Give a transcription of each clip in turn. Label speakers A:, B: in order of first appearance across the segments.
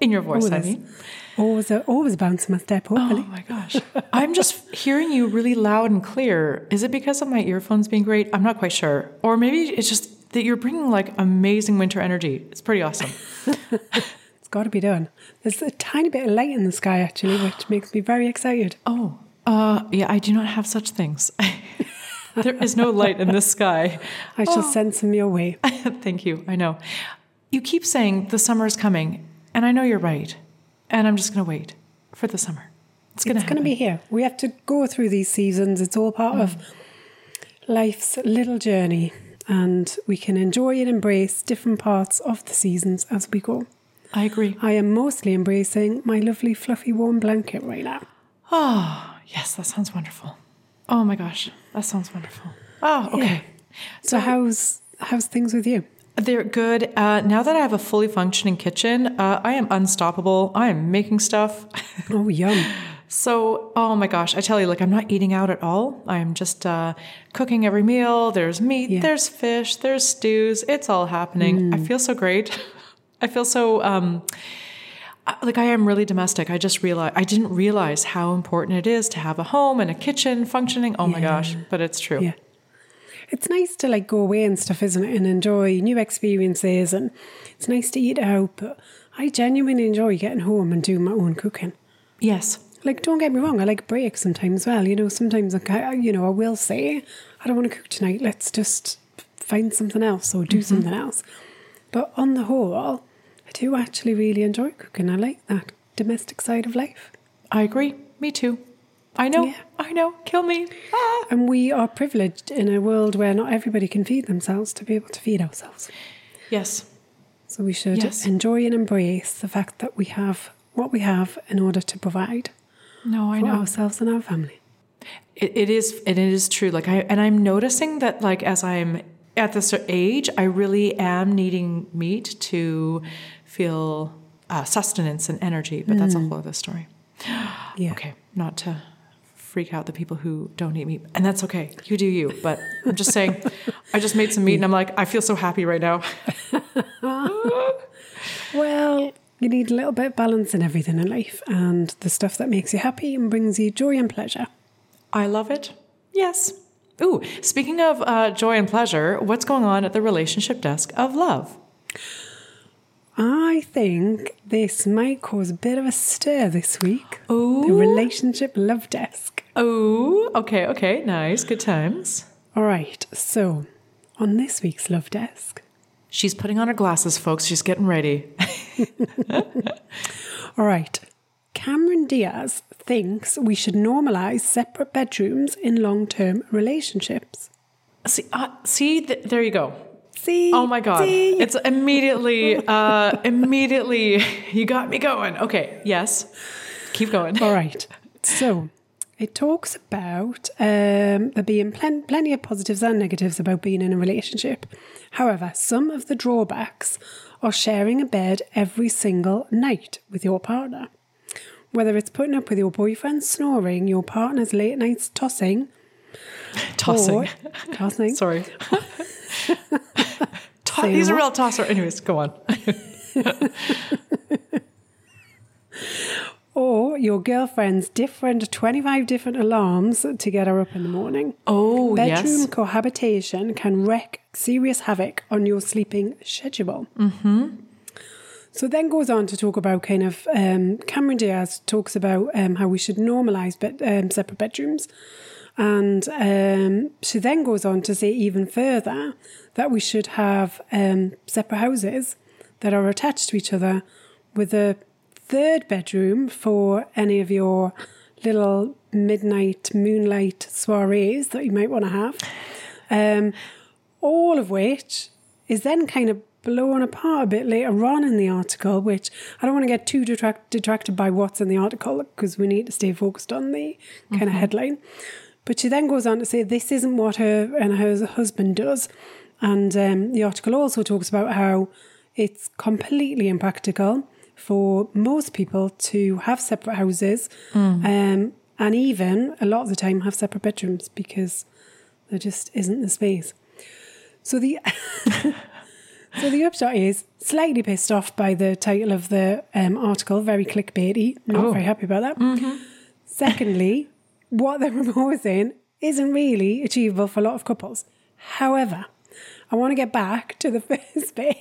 A: in your voice.
B: Oh,
A: I mean,
B: Always, a, always bouncing my step, hopefully.
A: oh my gosh, I'm just hearing you really loud and clear. Is it because of my earphones being great? I'm not quite sure, or maybe it's just that you're bringing like amazing winter energy. It's pretty awesome.
B: It's got to be done. There's a tiny bit of light in the sky, actually, which makes me very excited.
A: Oh, uh, yeah. I do not have such things. there is no light in the sky.
B: I shall
A: Oh.
B: send some your way.
A: Thank you. I know. You keep saying the summer is coming, and I know you're right. And I'm just going to wait for the summer. It's going to
B: It's going to be here. We have to go through these seasons. It's all part of life's little journey, and we can enjoy and embrace different parts of the seasons as we go.
A: I agree.
B: I am mostly embracing my lovely, fluffy, warm blanket right now.
A: Oh, yes, that sounds wonderful. Oh my gosh, that sounds wonderful. Oh, okay.
B: So, how's how's things with you?
A: They're good. Uh, now that I have a fully functioning kitchen, uh, I am unstoppable. I am making stuff.
B: Oh, yum!
A: So, oh my gosh, I tell you, like, I'm not eating out at all. I am just uh, cooking every meal. There's meat,
B: Yeah.
A: there's fish, there's stews. It's all happening. I feel so great. I feel so, um, like, I am really domestic. I just realized, I didn't realize how important it is to have a home and a kitchen functioning. Oh my gosh, but it's true.
B: Yeah. It's nice to like go away and stuff, isn't it? And enjoy new experiences, and it's nice to eat out. But I genuinely enjoy getting home and doing my own cooking.
A: Yes.
B: Like, don't get me wrong, I like breaks sometimes. Well, you know, sometimes I, ca- you know, I will say, I don't want to cook tonight. Let's just find something else or do mm-hmm. something else. But on the whole, I do actually really enjoy cooking. I like that domestic side of life.
A: I agree. Me too. I know.
B: Yeah.
A: I know. Kill me. Ah.
B: And we are privileged in a world where not everybody can feed themselves to be able to feed ourselves.
A: Yes.
B: So we should
A: Yes.
B: enjoy and embrace the fact that we have what we have in order to provide
A: No, I
B: for
A: know.
B: ourselves and our family.
A: It, it is. It is true. Like I and I'm noticing that like as I'm at this age, I really am needing meat to feel uh, sustenance and energy. But that's a whole other story.
B: Yeah.
A: Okay, not to freak out the people who don't eat meat, and that's okay. You do you. But I'm just saying, I just made some meat, and I'm like, I feel so happy right now.
B: Well, you need a little bit of balance in everything in life and the stuff that makes you happy and brings you joy and pleasure.
A: I love it. Yes. Ooh, speaking of uh, joy and pleasure, what's going on at the relationship desk of love?
B: I think this might cause a bit of a stir this week.
A: Ooh.
B: The relationship love desk.
A: Oh, okay, okay, nice, good times.
B: All right, so on this week's love desk,
A: She's putting on her glasses, folks. She's getting ready.
B: all right, Cameron Diaz thinks we should normalize separate bedrooms in long term relationships.
A: see, uh, see, th- there you go.
B: See?
A: Oh my god,
B: See?
A: it's immediately, uh, immediately. You got me going. Okay, yes, keep going.
B: All right. So it talks about um, there being plen- plenty of positives and negatives about being in a relationship. However, some of the drawbacks are sharing a bed every single night with your partner. Whether it's putting up with your boyfriend snoring, your partner's late nights tossing,
A: Tossing.
B: tossing,
A: Sorry. To-
B: Say
A: He's a real tosser. Anyways, go on.
B: Or your girlfriend's different 25 different alarms to get her up in the morning.
A: Oh
B: Bedroom
A: yes.
B: cohabitation can wreak serious havoc on your sleeping schedule. Mm-hmm. So then goes on to talk about kind of um, Cameron Diaz talks about um, how we should normalise bed, um, separate bedrooms, and um, she then goes on to say even further that we should have um, separate houses that are attached to each other with a third bedroom for any of your little midnight moonlight soirees that you might want to have. Um, all of which is then kind of blown apart a bit later on in the article, which I don't want to get too detract- detracted by what's in the article because we need to stay focused on the kind of headline. But she then goes on to say this isn't what her and her husband does. And um, the article also talks about how it's completely impractical for most people to have separate houses um, and even a lot of the time have separate bedrooms because there just isn't the space. So the so the upshot is slightly pissed off by the title of the um, article, very clickbaity. Not
A: Oh.
B: very happy about that. Secondly, what they're proposing isn't really achievable for a lot of couples. However, I want to get back to the first bit,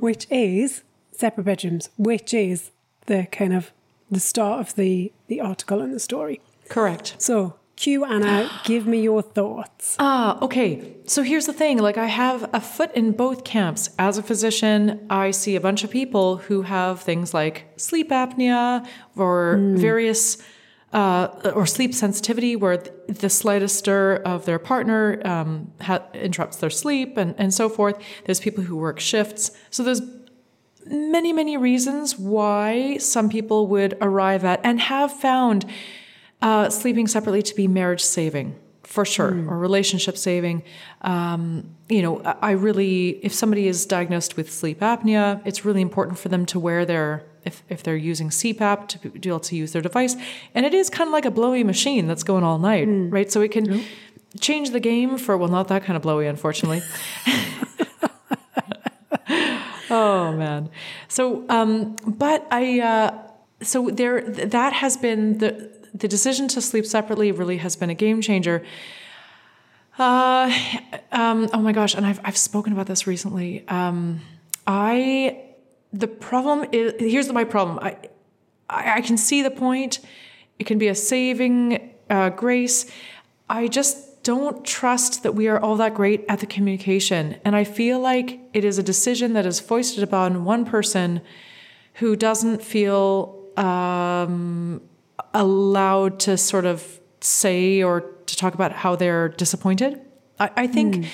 B: which is separate bedrooms, which is the kind of the start of the the article and the story.
A: Correct.
B: So, Q Anna, give me your thoughts.
A: Ah, okay. So here's the thing like, I have a foot in both camps. As a physician, I see a bunch of people who have things like sleep apnea or various. Uh, or sleep sensitivity, where the slightest stir of their partner um, ha- interrupts their sleep, and, and so forth. There's people who work shifts. So there's many, many reasons why some people would arrive at and have found uh, sleeping separately to be marriage saving for sure or relationship saving. Um, you know I really if somebody is diagnosed with sleep apnea it's really important for them to wear their if, if they're using CPAP to be able to use their device. And it is kind of like a blowy machine that's going all night right? So it can change the game for well not that kind of blowy unfortunately Oh man. So, um, but I, uh, so there, that has been the the decision to sleep separately really has been a game changer. Uh, um, oh my gosh, and I've I've spoken about this recently. Um, I the problem is here's my problem. I I, I can see the point. It can be a saving uh, grace. I just don't trust that we are all that great at the communication. And I feel like it is a decision that is foisted upon one person who doesn't feel um, allowed to sort of say or to talk about how they're disappointed. I, I think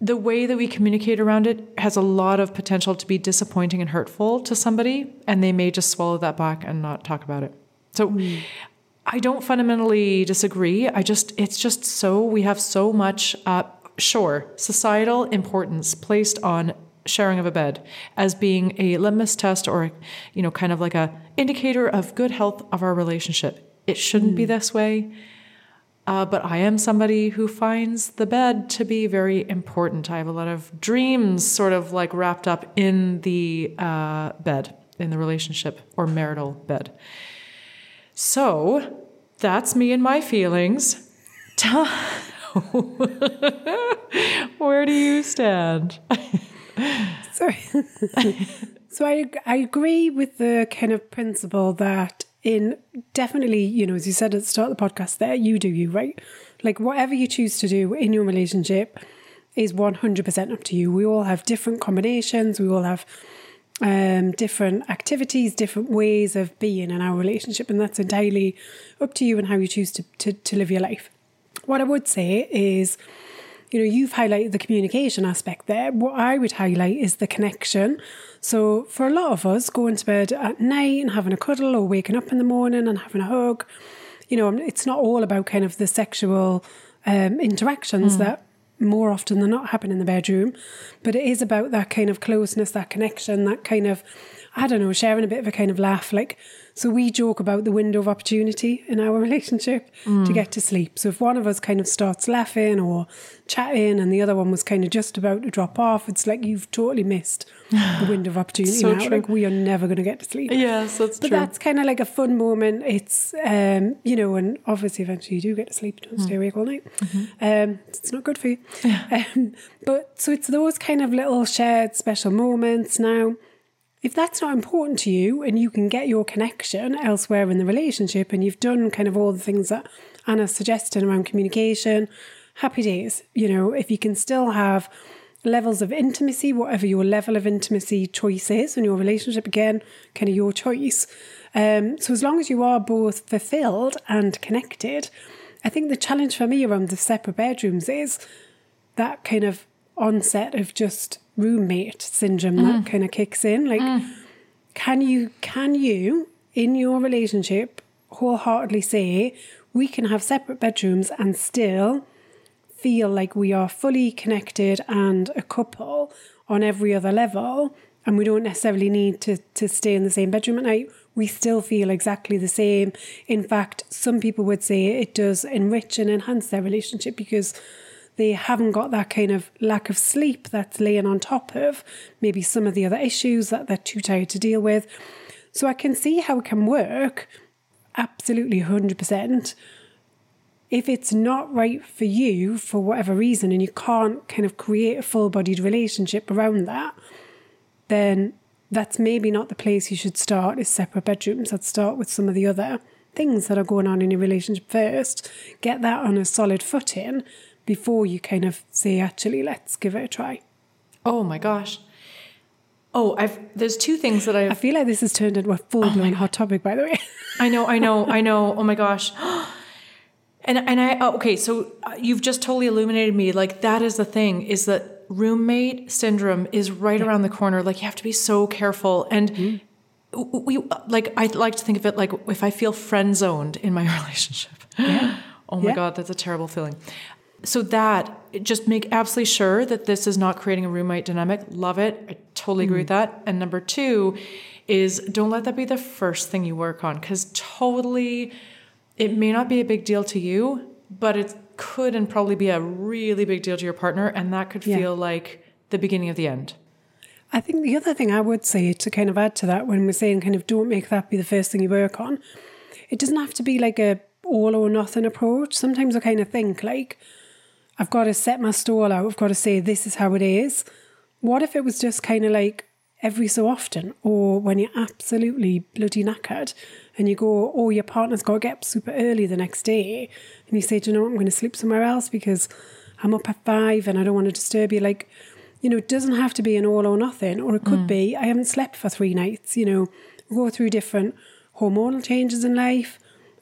A: the way that we communicate around it has a lot of potential to be disappointing and hurtful to somebody, and they may just swallow that back and not talk about it. So I don't fundamentally disagree. I just, it's just so, we have so much, uh, sure, societal importance placed on sharing of a bed as being a litmus test or, you know, kind of like a indicator of good health of our relationship. It shouldn't be this way. Uh, but I am somebody who finds the bed to be very important. I have a lot of dreams sort of like wrapped up in the uh, bed, in the relationship or marital bed. So that's me and my feelings. Where do you stand?
B: So, so I I agree with the kind of principle that in definitely, you know, as you said at the start of the podcast, there you do you right. Like whatever you choose to do in your relationship is one hundred percent up to you. We all have different combinations. We all have um, different activities, different ways of being in our relationship, and that's entirely up to you and how you choose to, to, to live your life. What I would say is, you know, you've highlighted the communication aspect there. What I would highlight is the connection. So, for a lot of us, going to bed at night and having a cuddle or waking up in the morning and having a hug, you know, it's not all about kind of the sexual um, interactions that more often than not happen in the bedroom, but it is about that kind of closeness, that connection, that kind of, I don't know, sharing a bit of a kind of laugh. Like, so we joke about the window of opportunity in our relationship to get to sleep. So if one of us kind of starts laughing or chatting and the other one was kind of just about to drop off, it's like you've totally missed the window of opportunity
A: So
B: now.
A: true.
B: Like we are never going to get to sleep.
A: Yes, that's
B: But
A: true.
B: But that's kind of like a fun moment. It's, um, you know, and obviously eventually you do get to sleep. Don't stay awake all night. Um, it's not good for you. Um, but so it's those kind of little shared special moments. Now, if that's not important to you and you can get your connection elsewhere in the relationship and you've done kind of all the things that Anna's suggesting around communication, happy days. You know, if you can still have levels of intimacy, whatever your level of intimacy choice is in your relationship, again, kind of your choice. Um, so as long as you are both fulfilled and connected, I think the challenge for me around the separate bedrooms is that kind of onset of just roommate syndrome that mm. kind of kicks in. Like, mm. can you can you in your relationship wholeheartedly say we can have separate bedrooms and still feel like we are fully connected and a couple on every other level and we don't necessarily need to, to stay in the same bedroom at night we still feel exactly the same in fact some people would say it does enrich and enhance their relationship because they haven't got that kind of lack of sleep that's laying on top of maybe some of the other issues that they're too tired to deal with so i can see how it can work absolutely 100% if it's not right for you for whatever reason and you can't kind of create a full bodied relationship around that, then that's maybe not the place you should start is separate bedrooms. I'd start with some of the other things that are going on in your relationship first. Get that on a solid footing before you kind of say, actually, let's give it a try.
A: Oh my gosh. Oh, I've there's two things that I've
B: I feel like this has turned into a full blown hot topic, by the way.
A: I know, I know, I know. Oh my gosh. And and I oh, okay, so uh, you've just totally illuminated me. Like that is the thing is that roommate syndrome is right around the corner. Like you have to be so careful and we like I like to think of it like if I feel friend zoned in my relationship. oh my
B: Yeah.
A: god, that's a terrible feeling. So that just make absolutely sure that this is not creating a roommate dynamic. Love it. I totally agree with mm-hmm. that. And number two is don't let that be the first thing you work on because totally it may not be a big deal to you, but it could and probably be a really big deal to your partner, and that could
B: Yeah.
A: feel like the beginning of the end.
B: I think the other thing I would say to kind of add to that when we're saying kind of don't make that be the first thing you work on, it doesn't have to be like a all or nothing approach. Sometimes I kind of think like I've got to set my stall out, I've got to say this is how it is. What if it was just kind of like every so often, or when you're absolutely bloody knackered and you go, oh, your partner's got to get up super early the next day, and you say, do you know what, I'm going to sleep somewhere else because I'm up at five and I don't want to disturb you. Like, you know, it doesn't have to be an all or nothing, or it could mm. be I haven't slept for three nights. You know, we go through different hormonal changes in life.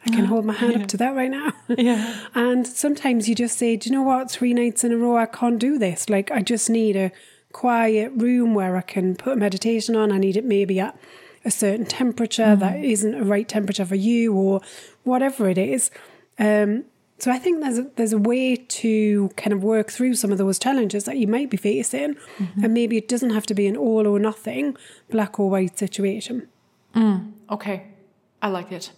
B: I can hold my hand up to that right now.
A: Yeah.
B: and sometimes you just say, Do you know what? Three nights in a row, I can't do this. Like, I just need a quiet room where I can put a meditation on. I need it maybe at a certain temperature that mm. isn't a right temperature for you, or whatever it is. Um, so I think there's a, there's a way to kind of work through some of those challenges that you might be facing, mm-hmm. and maybe it doesn't have to be an all or nothing, black or white situation. Mm.
A: Okay, I like it.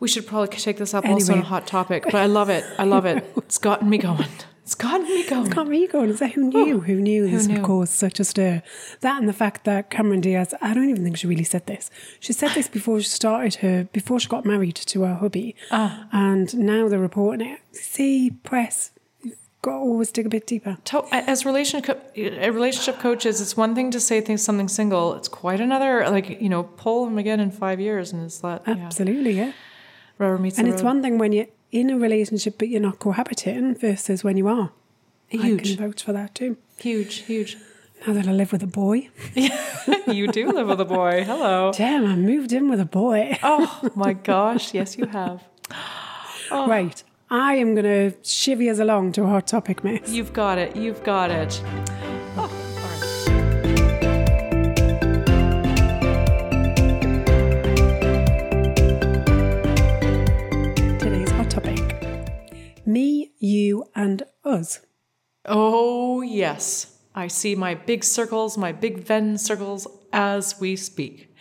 A: We should probably take this up also on a hot topic, but I love it. I love it. It's gotten me going. It's gotten me going.
B: Got me going. Is that oh, who knew? who knew this
A: knew?
B: would cause such a stir? That and the fact that Cameron Diaz, I don't even think she really said this. She said this before she started her, before she got married to her hubby. Ah. And now they're reporting it. See, press, you've got to always dig a bit deeper.
A: To- As relationship relationship coaches, it's one thing to say things something single. It's quite another. Like you know, pull them again in five years, and it's that yeah,
B: Absolutely, yeah.
A: Rubber meets
B: And it's
A: road.
B: one thing when you're in a relationship but you're not cohabiting versus when you are. I can vouch for that too.
A: huge, huge.
B: Now that I live with a boy.
A: you do live with a boy. Hello.
B: Damn, I moved in with a boy.
A: Oh my gosh! Yes, you have. Oh.
B: Right. I am going to chivvy us along to a hot topic, miss.
A: You've got it. You've got it.
B: Me, you, and us.
A: Oh yes, I see my big circles, my big Venn circles as we speak.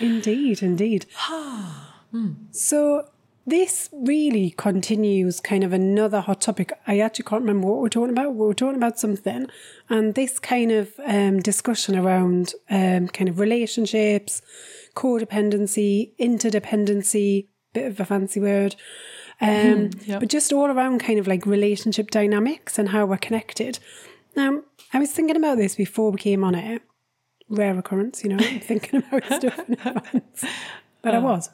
B: Indeed, indeed. So, this really continues kind of another hot topic. I actually can't remember what we're talking about. We were talking about something, and this kind of um, discussion around um, kind of relationships, codependency, interdependency, bit of a fancy word. Um, mm-hmm.
A: yep.
B: But just all around kind of like relationship dynamics and how we're connected. Now, I was thinking about this before we came on air. Rare occurrence, you know, I'm thinking about stuff in advance. But I oh. was.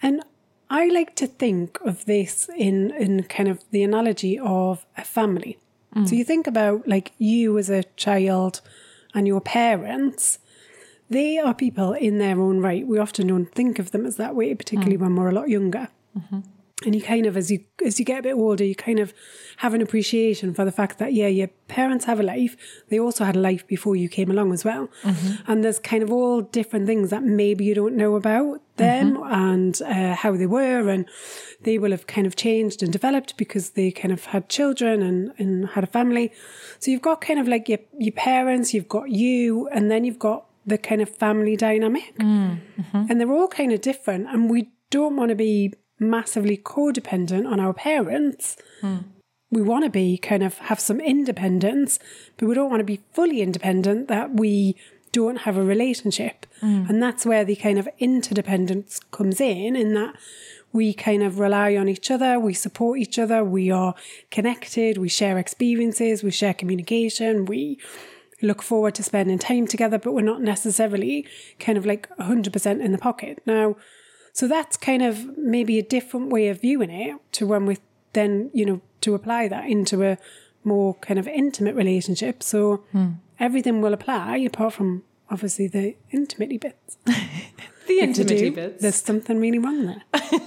B: And I like to think of this in, in kind of the analogy of a family. So mm. you think about like you as a child and your parents, they are people in their own right. We often don't think of them as that way, particularly mm. when we're a lot younger. Mm-hmm. And you kind of as you as you get a bit older you kind of have an appreciation for the fact that yeah your parents have a life. They also had a life before you came along as well. Mm-hmm. And there's kind of all different things that maybe you don't know about them mm-hmm. and uh, how they were. And they will have kind of changed and developed because they kind of had children and, and had a family. So you've got kind of like your, your parents you've got you and then you've got the kind of family dynamic. Mm-hmm. And they're all kind of different. And we don't want to be massively codependent on our parents. Hmm. We want to be kind of have some independence but we don't want to be fully independent that we don't have a relationship. Hmm. And that's where the kind of interdependence comes in in that we kind of rely on each other we support each other we are connected we share experiences we share communication we look forward to spending time together, but we're not necessarily kind of like 100% in the pocket. Now, so that's kind of maybe a different way of viewing it to when we then, you know, to apply that into a more kind of intimate relationship. So hmm. everything will apply apart from obviously the intimately bits.
A: The intimacy
B: do,
A: bits.
B: There's something really wrong there.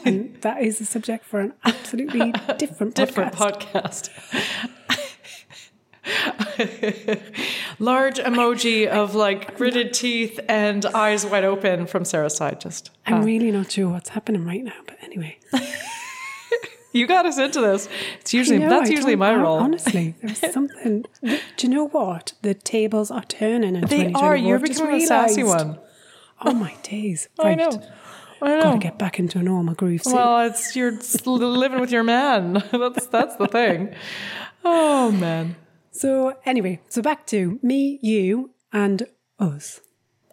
B: and that is a subject for an absolutely different
A: different
B: podcast.
A: podcast. Large emoji of like gritted teeth and eyes wide open from Sara's side. Just
B: I'm uh, really not sure what's happening right now, but anyway.
A: you got us into this. It's usually
B: No,
A: that's
B: I
A: usually my role.
B: Honestly, there's something. Do you know what? The tables are turning in
A: They are. You're becoming a sassy one.
B: Oh my days!
A: I
B: Right.
A: know. I know.
B: Got to get back into a normal groove soon.
A: Well, it's you're living with your man. That's that's the thing. Oh man.
B: So anyway, so back to me, you, and us.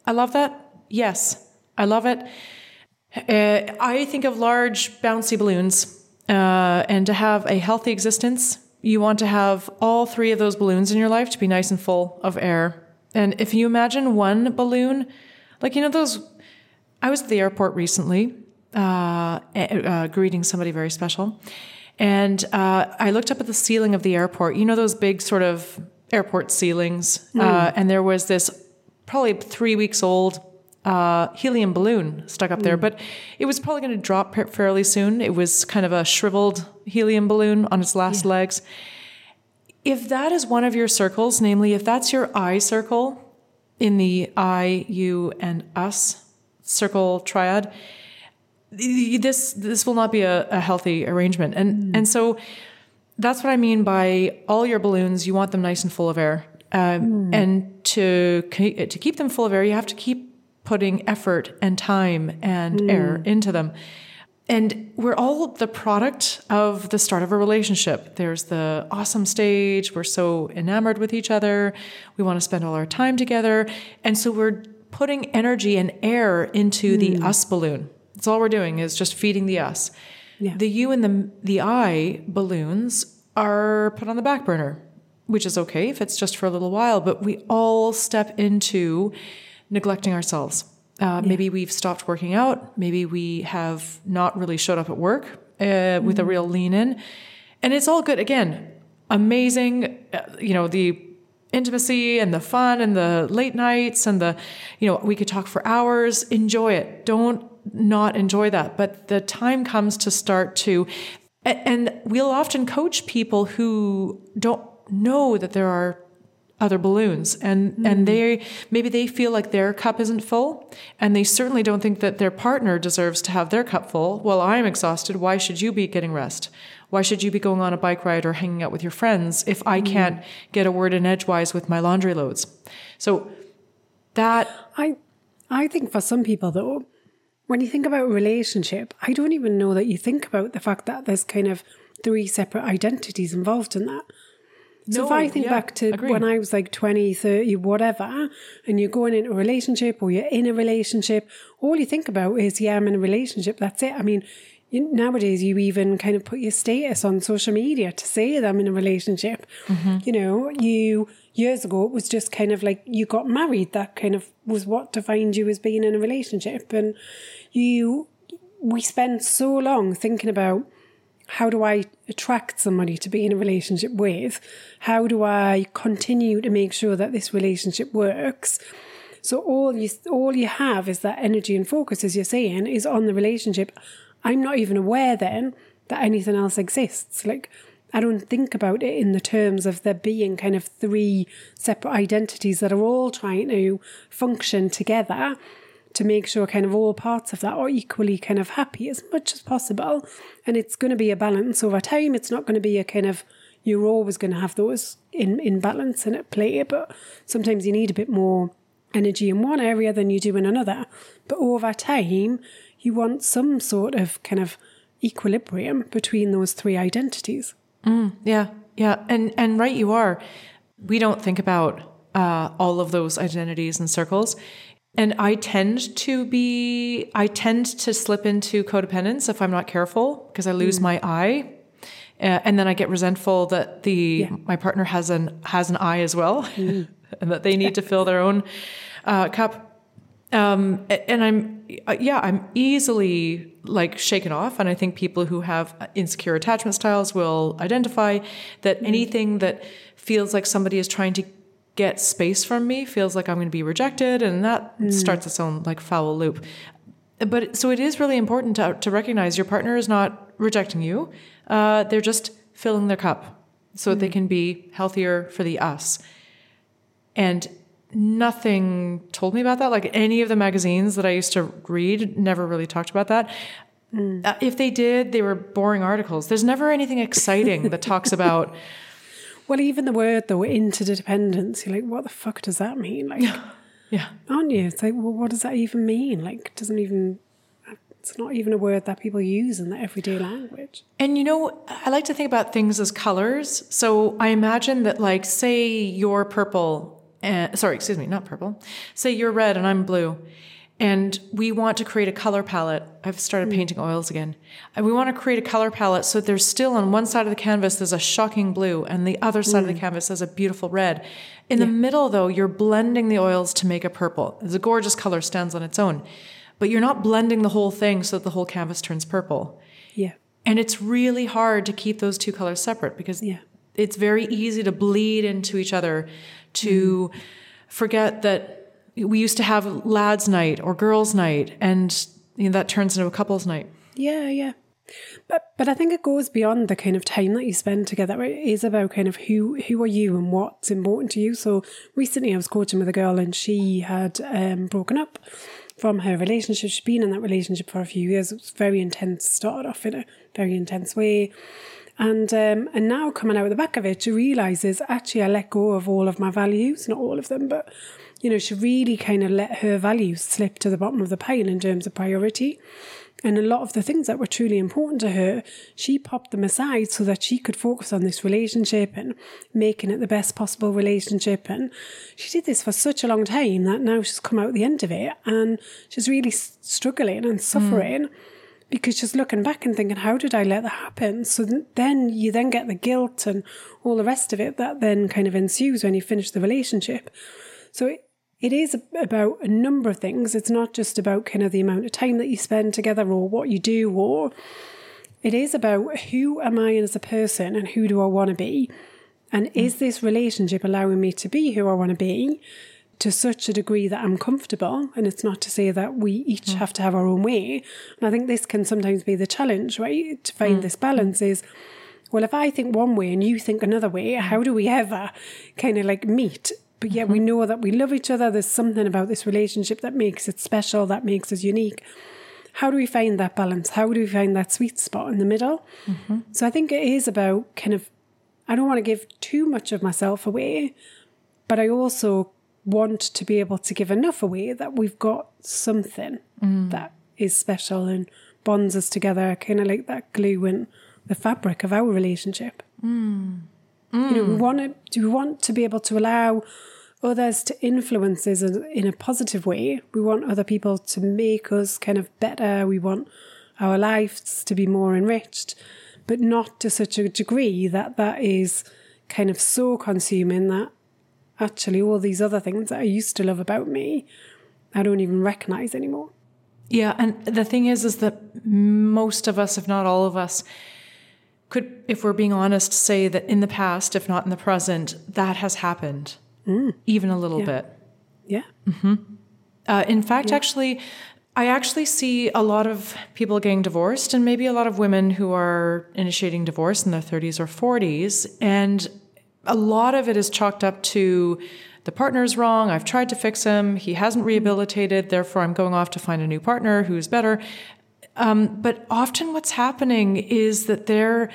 A: I love that. Yes, I love it. Uh, I think of large, bouncy balloons, uh, and to have a healthy existence, you want to have all three of those balloons in your life to be nice and full of air. And if you imagine one balloon, like you know those, I was at the airport recently, uh, uh, greeting somebody very special, and uh, I looked up at the ceiling of the airport. You know those big sort of airport ceilings, uh, and there was this probably three weeks old uh, helium balloon stuck up there, but it was probably going to drop fairly soon. It was kind of a shriveled helium balloon on its last legs. If that is one of your circles, namely, if that's your I circle in the I, you, and us circle triad, this this will not be a, a healthy arrangement. And mm. and so that's what I mean by all your balloons. You want them nice and full of air, um, mm. and to to keep them full of air, you have to keep putting effort and time and mm. air into them. And we're all the product of the start of a relationship. There's the awesome stage. We're so enamored with each other. We want to spend all our time together. And so we're putting energy and air into the us balloon. That's all we're doing is just feeding the us.
B: Yeah.
A: The you and the, the I balloons are put on the back burner, which is okay if it's just for a little while, but we all step into neglecting ourselves. Uh, Maybe we've stopped working out. Maybe we have not really showed up at work uh, with a real lean in. And it's all good. Again, amazing, uh, you know, the intimacy and the fun and the late nights and the, you know, we could talk for hours. Enjoy it. Don't not enjoy that. But the time comes to start to, and we'll often coach people who don't know that there are other balloons and and mm-hmm. they maybe they feel like their cup isn't full and they certainly don't think that their partner deserves to have their cup full. Well i'm exhausted. Why should you be getting rest? Why should you be going on a bike ride or hanging out with your friends if i mm-hmm. can't get a word in edgewise with my laundry loads? So that
B: I I think for some people though, when you think about a relationship, I don't even know that you think about the fact that there's kind of three separate identities involved in that. So if I think
A: yeah,
B: back to
A: agreed.
B: when I was like 20, 30, whatever, and you're going into a relationship or you're in a relationship, all you think about is, yeah, I'm in a relationship. That's it. I mean, you, nowadays you even kind of put your status on social media to say that I'm in a relationship.
A: Mm-hmm.
B: You know, you years ago it was just kind of like you got married. That kind of was what defined you as being in a relationship, and you. We spend so long thinking about how do I attract somebody to be in a relationship with? How do I continue to make sure that this relationship works? So all you all you have is that energy and focus, as you're saying, is on the relationship. I'm not even aware then that anything else exists. Like, I don't think about it in the terms of there being kind of three separate identities that are all trying to function together to make sure kind of all parts of that are equally kind of happy as much as possible. And it's going to be a balance over time. It's not going to be a kind of you're always going to have those in, in balance and at play, but sometimes you need a bit more energy in one area than you do in another. But over time, you want some sort of kind of equilibrium between those three identities.
A: Mm, yeah, yeah, and and right, you are. We don't think about uh, all of those identities and circles, and I tend to be. I tend to slip into codependence if I'm not careful because I lose mm. my eye. uh, and then I get resentful that the yeah. my partner has an has an eye as well, mm. and that they need to fill their own uh, cup. Um, and I'm, uh, yeah, I'm easily like shaken off. And I think people who have insecure attachment styles will identify that mm-hmm. anything that feels like somebody is trying to get space from me feels like I'm going to be rejected. And that mm. starts its own like foul loop. But so it is really important to, to recognize your partner is not rejecting you. Uh, they're just filling their cup so mm. that they mm. can be healthier for the us. And nothing told me about that. Like any of the magazines that I used to read never really talked about that. Mm. Uh, if they did, they were boring articles. There's never anything exciting that talks about.
B: Well, even the word though, interdependence. You're like, what the fuck does that mean? Like,
A: yeah,
B: aren't you? It's like, well, what does that even mean? Like, doesn't even. It's not even a word that people use in the everyday language.
A: And you know, I like to think about things as colors. So I imagine that, like, say you're purple and sorry, excuse me, not purple. Say you're red and I'm blue. And we want to create a color palette. I've started mm. painting oils again. And we want to create a color palette so that there's still on one side of the canvas there's a shocking blue and the other side mm. of the mm. canvas has a beautiful red. In yeah. the middle though, you're blending the oils to make a purple. It's a gorgeous color stands on its own. But you're not blending the whole thing so that the whole canvas turns purple.
B: Yeah.
A: And it's really hard to keep those two colors separate because yeah. it's very easy to bleed into each other to mm. forget that we used to have lads' night or girls' night, and you know, that turns into a couple's night.
B: Yeah, yeah. But but I think it goes beyond the kind of time that you spend together. It is about kind of who who are you and what's important to you. So recently I was coaching with a girl and she had um, broken up from her relationship. She'd been in that relationship for a few years. It was very intense, started off in a very intense way. And um, and now coming out of the back of it, she realizes actually I let go of all of my values, not all of them, but you know, she really kind of let her values slip to the bottom of the pile in terms of priority. And a lot of the things that were truly important to her, she popped them aside so that she could focus on this relationship and making it the best possible relationship. And she did this for such a long time that now she's come out the end of it and she's really struggling and suffering. Mm because she's looking back and thinking, how did I let that happen? So then you then get the guilt and all the rest of it that then kind of ensues when you finish the relationship. So it, it is about a number of things. It's not just about kind of the amount of time that you spend together or what you do, or it is about who am I as a person and who do I want to be? And mm. is this relationship allowing me to be who I want to be? to such a degree that I'm comfortable. And it's not to say that we each mm. have to have our own way. And I think this can sometimes be the challenge, right? To find mm. this balance is, well, if I think one way and you think another way, how do we ever kind of like meet? But yet mm-hmm. we know that we love each other. There's something about this relationship that makes it special, that makes us unique. How do we find that balance? How do we find that sweet spot in the middle? Mm-hmm. So I think it is about kind of, I don't want to give too much of myself away, but I also want to be able to give enough away that we've got something mm. that is special and bonds us together, kind of like that glue and the fabric of our relationship.
A: Mm.
B: Mm. You know, we want to, do we want to be able to allow others to influence us in a positive way. We want other people to make us kind of better. We want our lives to be more enriched, but not to such a degree that that is kind of so consuming that actually all these other things that I used to love about me, I don't even recognize anymore.
A: Yeah, and the thing is, is that most of us, if not all of us, could, if we're being honest, say that in the past, if not in the present, that has happened,
B: mm.
A: even a little
B: yeah.
A: bit.
B: Yeah.
A: Mm-hmm. Uh, in fact, yeah. actually, I actually see a lot of people getting divorced and maybe a lot of women who are initiating divorce in their 30s or 40s. And a lot of it is chalked up to the partner's wrong. I've tried to fix him. He hasn't rehabilitated. Therefore, I'm going off to find a new partner who's better. Um, but often what's happening is that there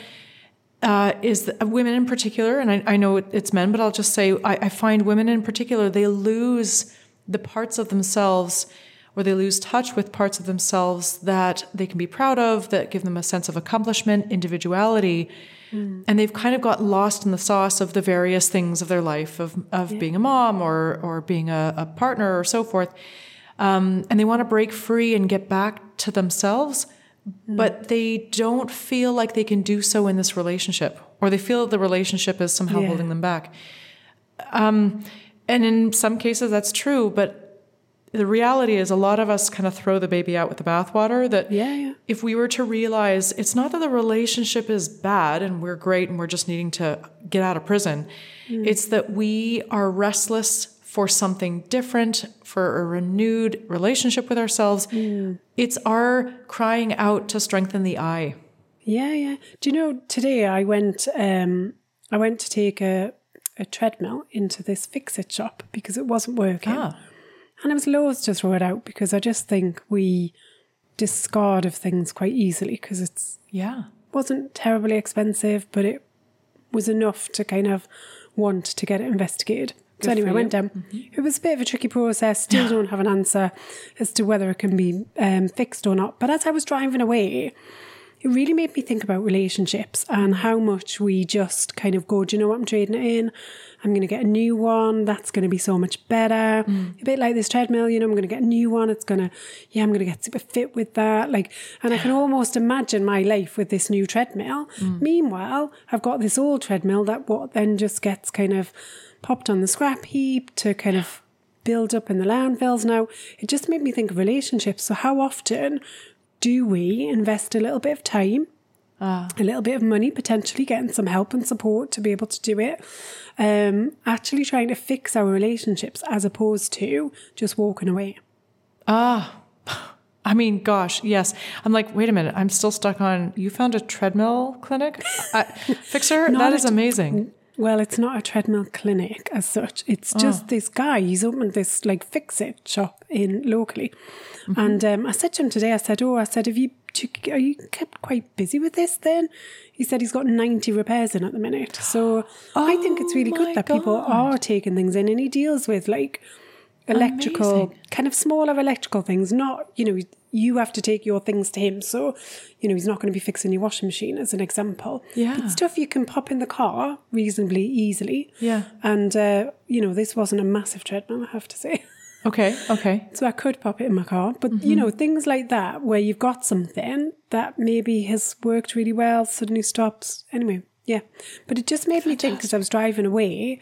A: uh, is that women in particular, and I, I, know it's men, but I'll just say I, I find women in particular, they lose the parts of themselves or they lose touch with parts of themselves that they can be proud of, that give them a sense of accomplishment, individuality. Mm. And they've kind of got lost in the sauce of the various things of their life, of, of yeah. being a mom or, or being a, a partner or so forth. Um, and they want to break free and get back to themselves, mm. but they don't feel like they can do so in this relationship, or they feel that the relationship is somehow yeah. holding them back. Um, and in some cases, that's true, but the reality is a lot of us kind of throw the baby out with the bathwater that
B: yeah, yeah.
A: if we were to realize it's not that the relationship is bad and we're great and we're just needing to get out of prison mm. it's that we are restless for something different for a renewed relationship with ourselves mm. it's our crying out to strengthen the I
B: yeah yeah. Do you know today i went um i went to take a a treadmill into this fix it shop because it wasn't working. Ah. And I was loath to throw it out because I just think we discard of things quite easily because it's
A: yeah.
B: wasn't terribly expensive, but it was enough to kind of want to get it investigated. Good so anyway, I went down. Mm-hmm. It was a bit of a tricky process. Still don't have an answer as to whether it can be um, fixed or not. But as I was driving away, it really made me think about relationships and how much we just kind of go, do you know what I'm trading it in? I'm going to get a new one. That's going to be so much better. Mm. A bit like this treadmill, you know, I'm going to get a new one. It's going to, yeah, I'm going to get super fit with that. Like, and I can almost imagine my life with this new treadmill. Mm. Meanwhile, I've got this old treadmill that what then just gets kind of popped on the scrap heap to kind of build up in the landfills. Now, it just made me think of relationships. So, how often do we invest a little bit of time? Ah. A little bit of money, potentially getting some help and support to be able to do it um, actually trying to fix our relationships as opposed to just walking away.
A: Ah. I mean, gosh, yes. I'm like, wait a minute. I'm still stuck on. You found a treadmill clinic uh, fixer. that is amazing.
B: Well, it's not a treadmill clinic as such. It's just oh. this guy. He's opened this like fix it shop in locally, mm-hmm. and um, I said to him today. I said, "Oh, I said, have you are you kept quite busy with this then?" He said he's got 90 repairs in at the minute. So oh, I think it's really good that God. people are taking things in and he deals with like electrical, Amazing. kind of smaller electrical things, not, you know, you have to take your things to him. So, you know, he's not going to be fixing your washing machine as an example.
A: Yeah.
B: But stuff you can pop in the car reasonably easily.
A: Yeah.
B: And, uh, you know, this wasn't a massive treadmill, I have to say.
A: Okay, okay.
B: So I could pop it in my car. But, mm-hmm. you know, things like that where you've got something that maybe has worked really well, suddenly stops. Anyway, yeah. But it just made Fantastic. me think because I was driving away.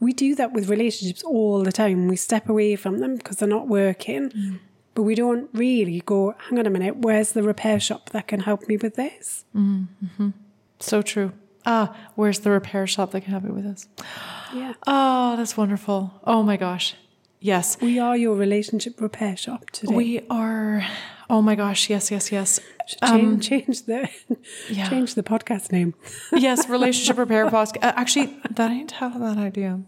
B: We do that with relationships all the time. We step away from them because they're not working. Mm. But we don't really go, hang on a minute, where's the repair shop that can help me with this?
A: Mm-hmm. So true. Ah, where's the repair shop that can help me with this?
B: Yeah.
A: Oh, that's wonderful. Oh my gosh. Yes.
B: We are your relationship repair shop today.
A: We are. Oh my gosh. Yes, yes, yes.
B: Change, um, change the yeah. change the podcast name.
A: yes, relationship repair podcast. Uh, actually, that ain't half a bad idea.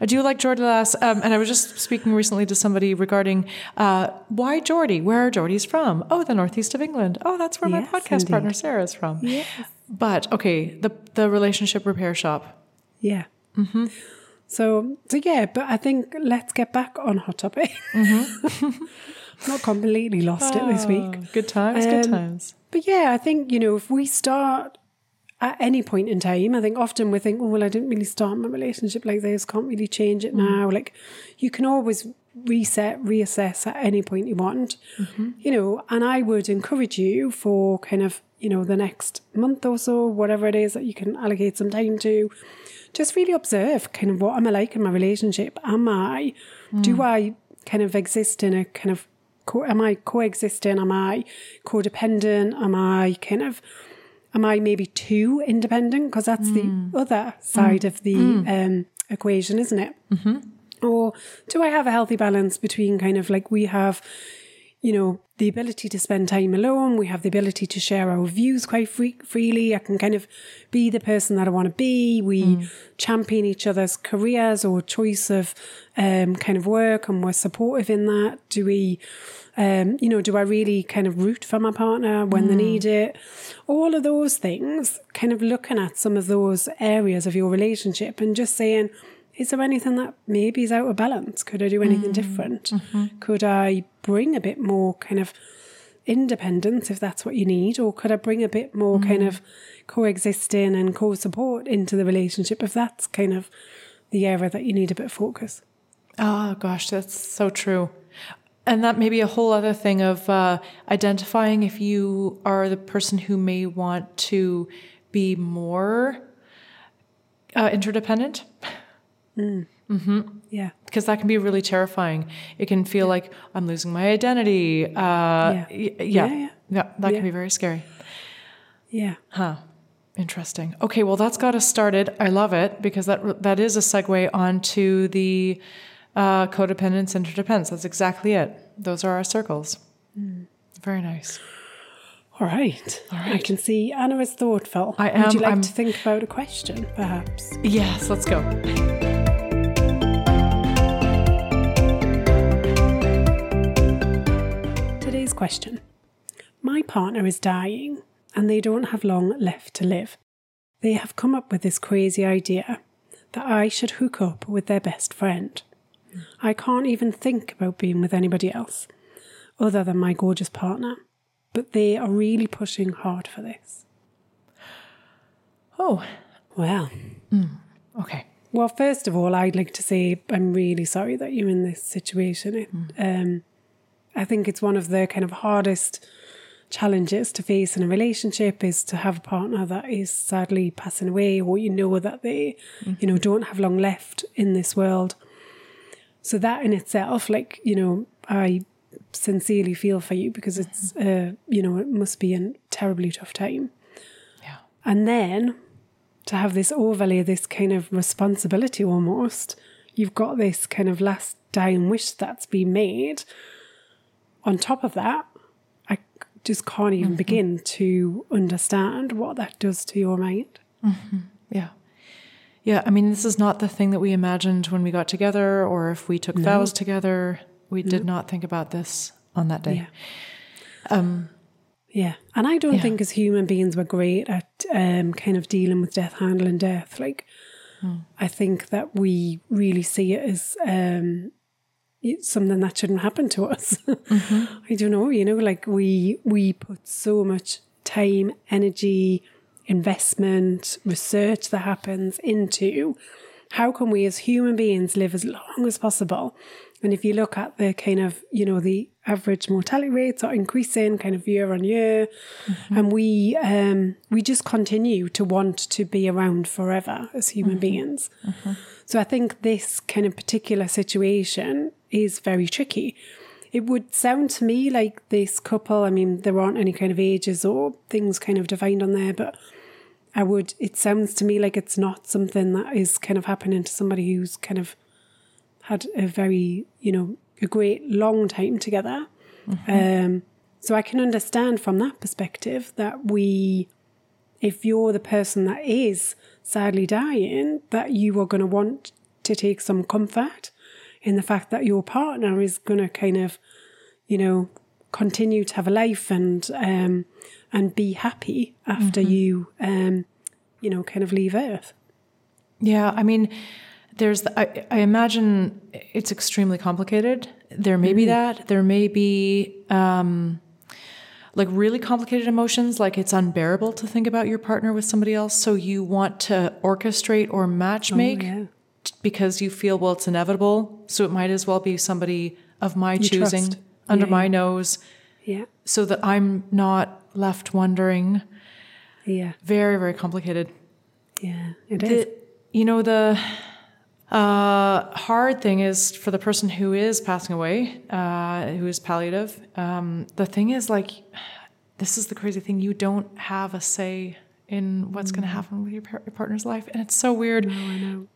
A: I do like Geordie Lass, um, and I was just speaking recently to somebody regarding uh, why Geordie. Where are Geordies from? Oh, the northeast of England. Oh, that's where yes, my podcast indeed. partner Sara is from.
B: Yes.
A: But okay, the the relationship repair shop.
B: Yeah.
A: Mm-hmm.
B: So, so yeah, but I think let's get back on Hot Topic. Mm-hmm. Not completely lost oh, it this week.
A: Ah, good times, um, good times.
B: But yeah, I think, you know, if we start at any point in time, I think often we think, oh, well, I didn't really start my relationship like this, can't really change it mm. now. Like, you can always reset, reassess at any point you want, mm-hmm. you know, and I would encourage you for kind of, you know, the next month or so, whatever it is that you can allocate some time to, just really observe kind of what am I like in my relationship? Am I, mm. do I kind of exist in a kind of, co- am I coexisting? Am I codependent? Am I kind of, am I maybe too independent? Because that's mm. the other side mm. of the mm. um, equation, isn't it?
A: Mm-hmm.
B: Or do I have a healthy balance between kind of like we have, you know, the ability to spend time alone. We have the ability to share our views quite free- freely. I can kind of be the person that I want to be. We champion each other's careers or choice of um, kind of work, and we're supportive in that. Do we, um, you know, do I really kind of root for my partner when they need it? All of those things, kind of looking at some of those areas of your relationship and just saying, is there anything that maybe is out of balance? Could I do anything different? Could I bring a bit more kind of independence if that's what you need? Or could I bring a bit more kind of coexisting and co support into the relationship if that's kind of the area that you need a bit of focus?
A: Oh gosh, that's so true. And that may be a whole other thing of uh, identifying if you are the person who may want to be more uh, interdependent,
B: Yeah.
A: because that can be really terrifying. It can feel like I'm losing my identity. Uh, yeah.
B: Yeah.
A: yeah,
B: Yeah,
A: yeah,
B: yeah.
A: that
B: Yeah.
A: can be very scary.
B: Yeah.
A: Huh. Interesting. Okay, well, that's got us started. I love it because that that is a segue onto the uh, codependence interdependence. That's exactly it. Those are our circles. Very nice.
B: All right. All right. I can see Anna is thoughtful.
A: I am.
B: Would you like
A: I'm-
B: to think about a question, perhaps?
A: Yes, let's go.
B: Question My partner is dying and they don't have long left to live. They have come up with this crazy idea that I should hook up with their best friend. I can't even think about being with anybody else other than my gorgeous partner, but they are really pushing hard for this.
A: Oh,
B: Well,
A: okay.
B: Well, first of all, I'd like to say I'm really sorry that you're in this situation. It, um, I think it's one of the kind of hardest challenges to face in a relationship is to have a partner that is sadly passing away, or you know that they, you know, don't have long left in this world. So that in itself, like you know, I sincerely feel for you because it's, uh, you know, it must be a terribly tough time.
A: Yeah.
B: And then to have this overlay, this kind of responsibility almost, you've got this kind of last dying wish that's been made. On top of that, I just can't even begin to understand what that does to your mind.
A: Yeah. Yeah. I mean, this is not the thing that we imagined when we got together or if we took vows together. We did not think about this on that day. Um,
B: Yeah. And I don't
A: Yeah.
B: think as human beings we're great at um, kind of dealing with death, handling death. Like, I think that we really see it as um, something that shouldn't happen to us. Mm-hmm. I don't know, you know, like we we put so much time, energy, investment, research that happens into how can we as human beings live as long as possible. And if you look at the kind of, you know, the average mortality rates are increasing kind of year on year. Mm-hmm. And we um we just continue to want to be around forever as human mm-hmm. beings. So I think this kind of particular situation is very tricky. It would sound to me like this couple, I mean, there aren't any kind of ages or things kind of defined on there, but I would, it sounds to me like it's not something that is kind of happening to somebody who's kind of had a very, you know, a great long time together. Um, so I can understand from that perspective that we, if you're the person that is sadly dying, that you are going to want to take some comfort in the fact that your partner is going to kind of, you know, continue to have a life and um, and be happy after you, um, you know, kind of leave Earth.
A: Yeah, I mean, there's. The, I, I imagine it's extremely complicated. There may be that. There may be um, like really complicated emotions, like it's unbearable to think about your partner with somebody else. So you want to orchestrate or match make
B: yeah.
A: Because you feel well, it's inevitable. So it might as well be somebody of my
B: You
A: choosing
B: trust.
A: under
B: Yeah,
A: my nose,
B: Yeah,
A: so that I'm not left wondering.
B: yeah,
A: Very, very complicated.
B: yeah. It is.
A: the, you know the uh, hard thing is for the person who is passing away uh, who is palliative um, the thing is like this is the crazy thing you don't have a say in what's going to happen with your, par- your partner's life and it's so weird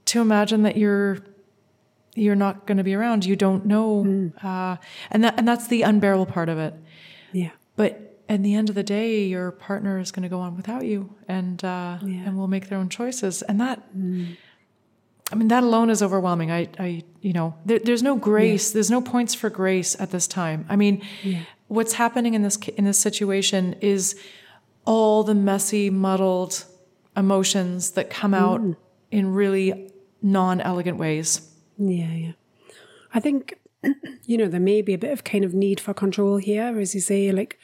A: to imagine that you're you're not going to be around. You don't know,
B: Mm.
A: uh, and that and that's the unbearable part of it.
B: Yeah.
A: But at the end of the day, your partner is going to go on without you, and uh,
B: Yeah.
A: and will make their own choices, and that. I mean, that alone is overwhelming. I, I you know, there, there's no grace. There's no points for grace at this time. I mean, what's happening in this in this situation is all the messy, muddled emotions that come out in really non-elegant ways.
B: Yeah, yeah. I think, you know, there may be a bit of kind of need for control here, as you say, like,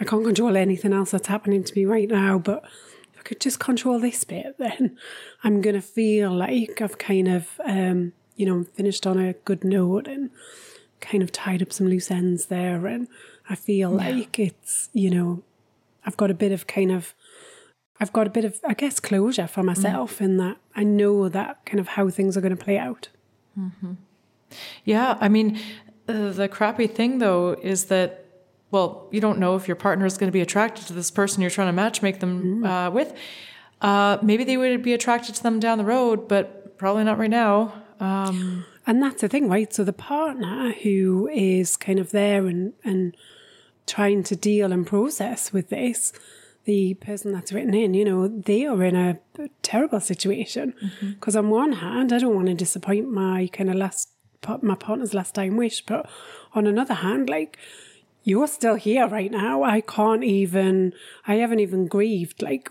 B: I can't control anything else that's happening to me right now, but if I could just control this bit, then I'm going to feel like I've kind of, um, you know, finished on a good note and kind of tied up some loose ends there. And I feel like it's, you know, I've got a bit of kind of, I've got a bit of, I guess, closure for myself in that I know that kind of how things are going to play out.
A: Yeah, I mean, uh, the crappy thing though is that, well, you don't know if your partner is going to be attracted to this person you're trying to match make them uh, with. Uh, maybe they would be attracted to them down the road, but probably not right now. Um,
B: And that's the thing, right? So the partner who is kind of there and, and trying to deal and process with this, the person that's written in, you know, they are in a terrible situation. Mm-hmm. Because on one hand, I don't want to disappoint my kind of last, my partner's last time wish, but on another hand, like, you're still here right now. I can't even, I haven't even grieved. Like,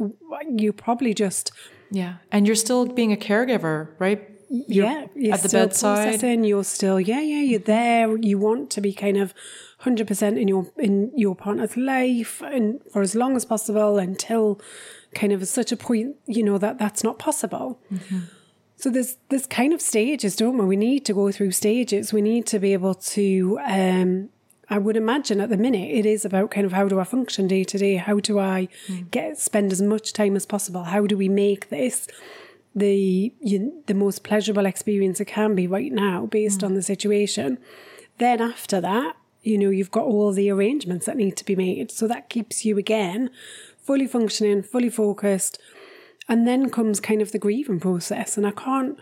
B: you probably just,
A: yeah, and you're still being a caregiver, right? You're
B: yeah, you're
A: at the
B: still
A: bedside.
B: processing, You're still, yeah, yeah, you're there. You want to be kind of hundred percent in your in your partner's life, and for as long as possible until kind of such a point, you know that that's not possible.
A: Mm-hmm.
B: So there's there's kind of stages, don't we? We need to go through stages. We need to be able to. um I would imagine at the minute it is about kind of how do I function day to day? How do I
A: Mm.
B: get spend as much time as possible? How do we make this the you, the most pleasurable experience it can be right now based on the situation. Then after that, you know, you've got all the arrangements that need to be made. So that keeps you again fully functioning, fully focused. And then comes kind of the grieving process. And I can't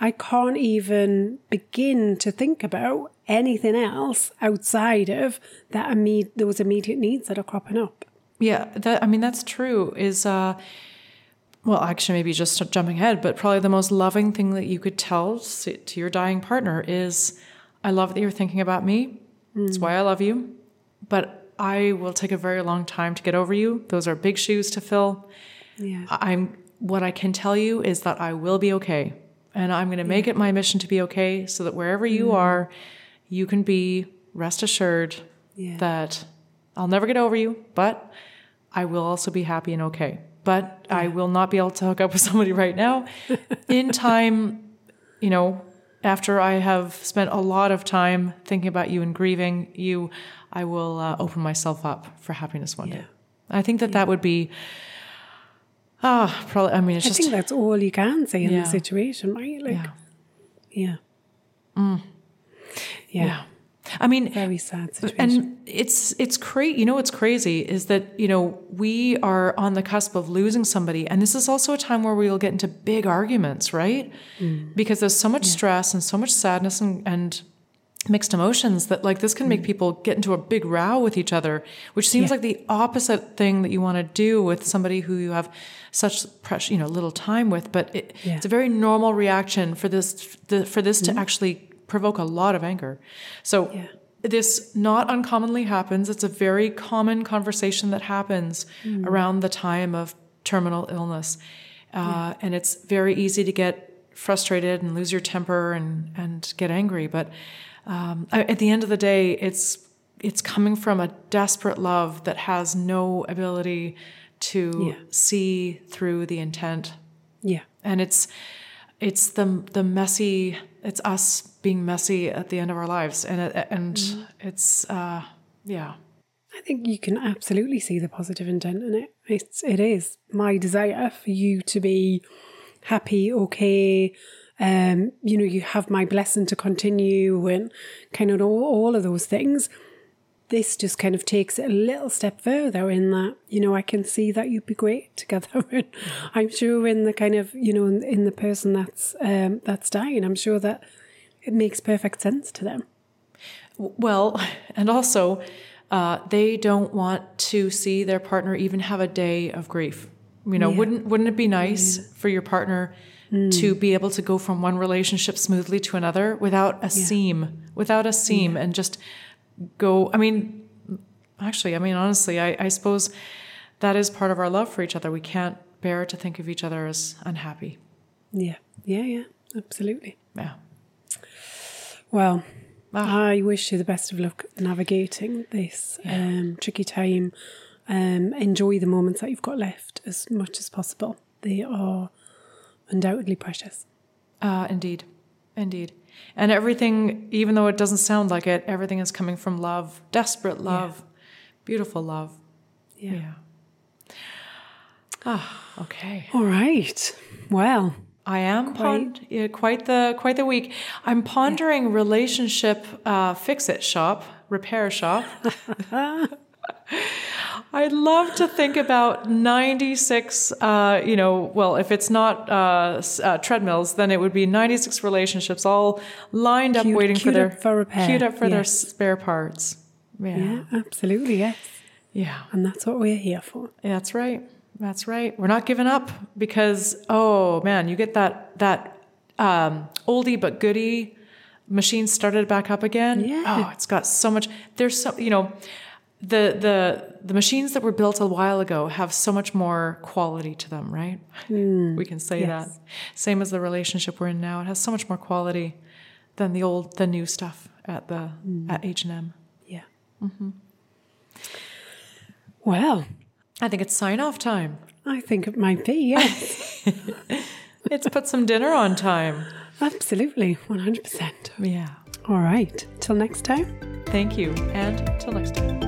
B: I can't even begin to think about anything else outside of that imme- those immediate needs that are cropping up.
A: Yeah, that I mean that's true. Is uh, well, actually, maybe just jumping ahead, but probably the most loving thing that you could tell to to your dying partner is, "I love that you're thinking about me. It's mm. why I love you, but I will take a very long time to get over you. Those are big shoes to fill.
B: Yeah.
A: I'm what I can tell you is that I will be okay, and I'm going to make it my mission to be okay, so that wherever you mm. are, you can be rest assured
B: Yeah.
A: that I'll never get over you, but I will also be happy and okay. But I will not be able to hook up with somebody right now. In time, you know, after I have spent a lot of time thinking about you and grieving you, I will uh, open myself up for happiness one day. I think that that would be, ah, probably. I mean, it's
B: I
A: just
B: think that's all you can say in
A: Yeah.
B: the situation, right? Like,
A: yeah,
B: yeah. Yeah.
A: yeah. I mean,
B: Very sad situation.
A: and it's it's crazy. You know what's crazy is that you know we are on the cusp of losing somebody, and this is also a time where we will get into big arguments, right? Mm. Because there's so much stress and so much sadness and, and mixed emotions that like this can make mm. people get into a big row with each other, which seems
B: Yeah.
A: like the opposite thing that you want to do with somebody who you have such precious, you know, little time with. But it,
B: Yeah.
A: it's a very normal reaction for this the, for this to mm-hmm. actually provoke a lot of anger. So
B: Yeah.
A: this not uncommonly happens. It's a very common conversation that happens around the time of terminal illness. Uh, And it's very easy to get frustrated and lose your temper and, and get angry. But um, at the end of the day, it's it's coming from a desperate love that has no ability to
B: Yeah.
A: see through the intent
B: yeah.
A: and it's it's the the messy it's us being messy at the end of our lives and it, and it's uh yeah
B: I think you can absolutely see the positive intent in it. It's it is my desire for you to be happy, okay. Um, you know, you have my blessing to continue and kind of all, all of those things. This just kind of takes it a little step further in that, you know, I can see that you'd be great together. And I'm sure in the kind of, you know, in, in the person that's um, that's dying, I'm sure that it makes perfect sense to them.
A: Well, and also, uh, they don't want to see their partner even have a day of grief. You know,
B: Yeah.
A: wouldn't wouldn't it be nice for your partner to be able to go from one relationship smoothly to another without a seam, without a seam, and just go? I mean, actually, I mean, honestly, I, I suppose that is part of our love for each other. We can't bear to think of each other as unhappy.
B: Yeah, yeah, yeah, absolutely.
A: Yeah.
B: Well,
A: Ah.
B: I wish you the best of luck navigating this um, tricky time. Um, enjoy the moments that you've got left as much as possible. They are undoubtedly precious.
A: Uh, indeed. Indeed. And everything, even though it doesn't sound like it, everything is coming from love, desperate love, beautiful love.
B: Yeah.
A: Yeah. Ah, okay.
B: All right. Well,
A: I am pond- yeah, quite the quite the week. I'm pondering relationship uh, fix it shop, repair shop. I'd love to think about 96, uh, you know, well, if it's not uh, uh, treadmills, then it would be 96 relationships all lined up
B: Queued-
A: waiting for their
B: up for repair,
A: queued up for their spare parts. Yeah.
B: yeah, absolutely, yes.
A: Yeah.
B: And that's what we're here for.
A: That's right. That's right. We're not giving up because oh man, you get that that um, oldie but goodie machine started back up again.
B: Yeah.
A: Oh, it's got so much. There's so you know the the the machines that were built a while ago have so much more quality to them, right? Hmm. we can say
B: yes.
A: that. Same as the relationship we're in now. It has so much more quality than the old the new stuff at the hmm. at H and M.
B: Yeah. Mm-hmm. Well,
A: I think it's sign off time.
B: I think it might be, yes.
A: It's put some dinner on time.
B: absolutely, 100%.
A: Yeah.
B: All right. Till next time.
A: Thank you, and till next time.